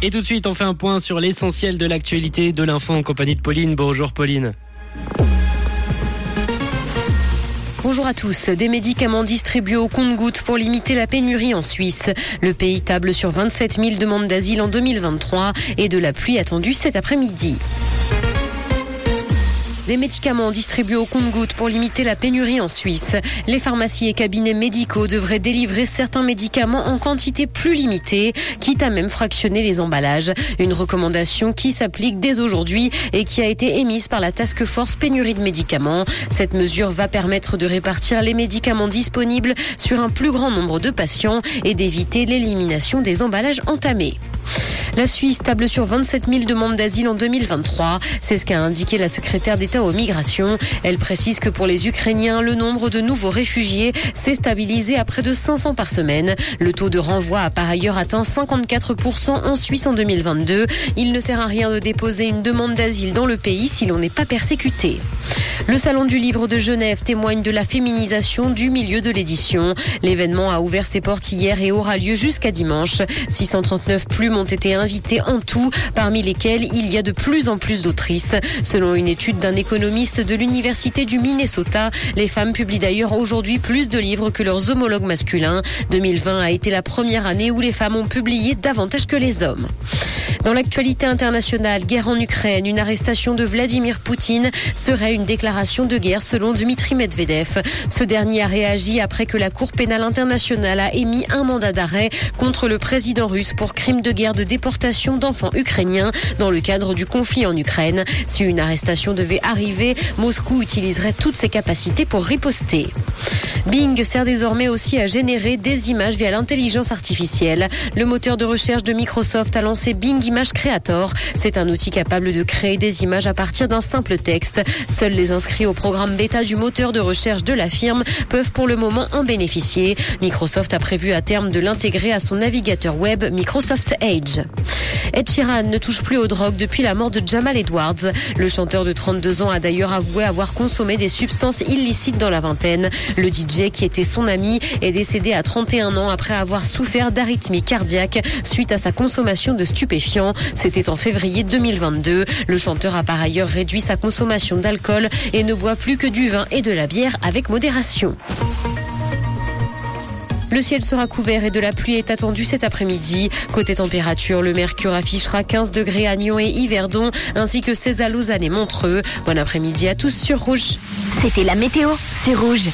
Et tout de suite, on fait un point sur l'essentiel de l'actualité de l'info en compagnie de Pauline. Bonjour Pauline. Bonjour à tous. Des médicaments distribués au compte-gouttes pour limiter la pénurie en Suisse. Le pays table sur 27 000 demandes d'asile en 2023 et de la pluie attendue cet après-midi. Des médicaments distribués au compte-gouttes pour limiter la pénurie en Suisse. Les pharmacies et cabinets médicaux devraient délivrer certains médicaments en quantité plus limitée, quitte à même fractionner les emballages. Une recommandation qui s'applique dès aujourd'hui et qui a été émise par la Task Force pénurie de médicaments. Cette mesure va permettre de répartir les médicaments disponibles sur un plus grand nombre de patients et d'éviter l'élimination des emballages entamés. La Suisse table sur 27 000 demandes d'asile en 2023. C'est ce qu'a indiqué la secrétaire d'État aux migrations. Elle précise que pour les Ukrainiens, le nombre de nouveaux réfugiés s'est stabilisé à près de 500 par semaine. Le taux de renvoi a par ailleurs atteint 54% en Suisse en 2022. Il ne sert à rien de déposer une demande d'asile dans le pays si l'on n'est pas persécuté. Le Salon du Livre de Genève témoigne de la féminisation du milieu de l'édition. L'événement a ouvert ses portes hier et aura lieu jusqu'à dimanche. 639 plumes ont été invitées en tout, parmi lesquelles il y a de plus en plus d'autrices. Selon une étude d'un économiste de l'Université du Minnesota, les femmes publient d'ailleurs aujourd'hui plus de livres que leurs homologues masculins. 2020 a été la première année où les femmes ont publié davantage que les hommes. Dans l'actualité internationale, guerre en Ukraine, une arrestation de Vladimir Poutine serait une déclaration de guerre selon Dmitri Medvedev. Ce dernier a réagi après que la Cour pénale internationale a émis un mandat d'arrêt contre le président russe pour crime de guerre de d'enfants ukrainiens dans le cadre du conflit en Ukraine. Si une arrestation devait arriver, Moscou utiliserait toutes ses capacités pour riposter. Bing sert désormais aussi à générer des images via l'intelligence artificielle. Le moteur de recherche de Microsoft a lancé Bing Image Creator. C'est un outil capable de créer des images à partir d'un simple texte. Seuls les inscrits au programme bêta du moteur de recherche de la firme peuvent pour le moment en bénéficier. Microsoft a prévu à terme de l'intégrer à son navigateur web Microsoft Edge. Ed Sheeran ne touche plus aux drogues depuis la mort de Jamal Edwards. Le chanteur de 32 ans a d'ailleurs avoué avoir consommé des substances illicites dans la vingtaine. Le DJ, qui était son ami, est décédé à 31 ans après avoir souffert d'arythmie cardiaque suite à sa consommation de stupéfiants. C'était en février 2022. Le chanteur a par ailleurs réduit sa consommation d'alcool et ne boit plus que du vin et de la bière avec modération. Le ciel sera couvert et de la pluie est attendue cet après-midi. Côté température, le mercure affichera 15 degrés à Nyon et Yverdon, ainsi que 16 à Lausanne et Montreux. Bon après-midi à tous sur Rouge. C'était la météo, c'est Rouge.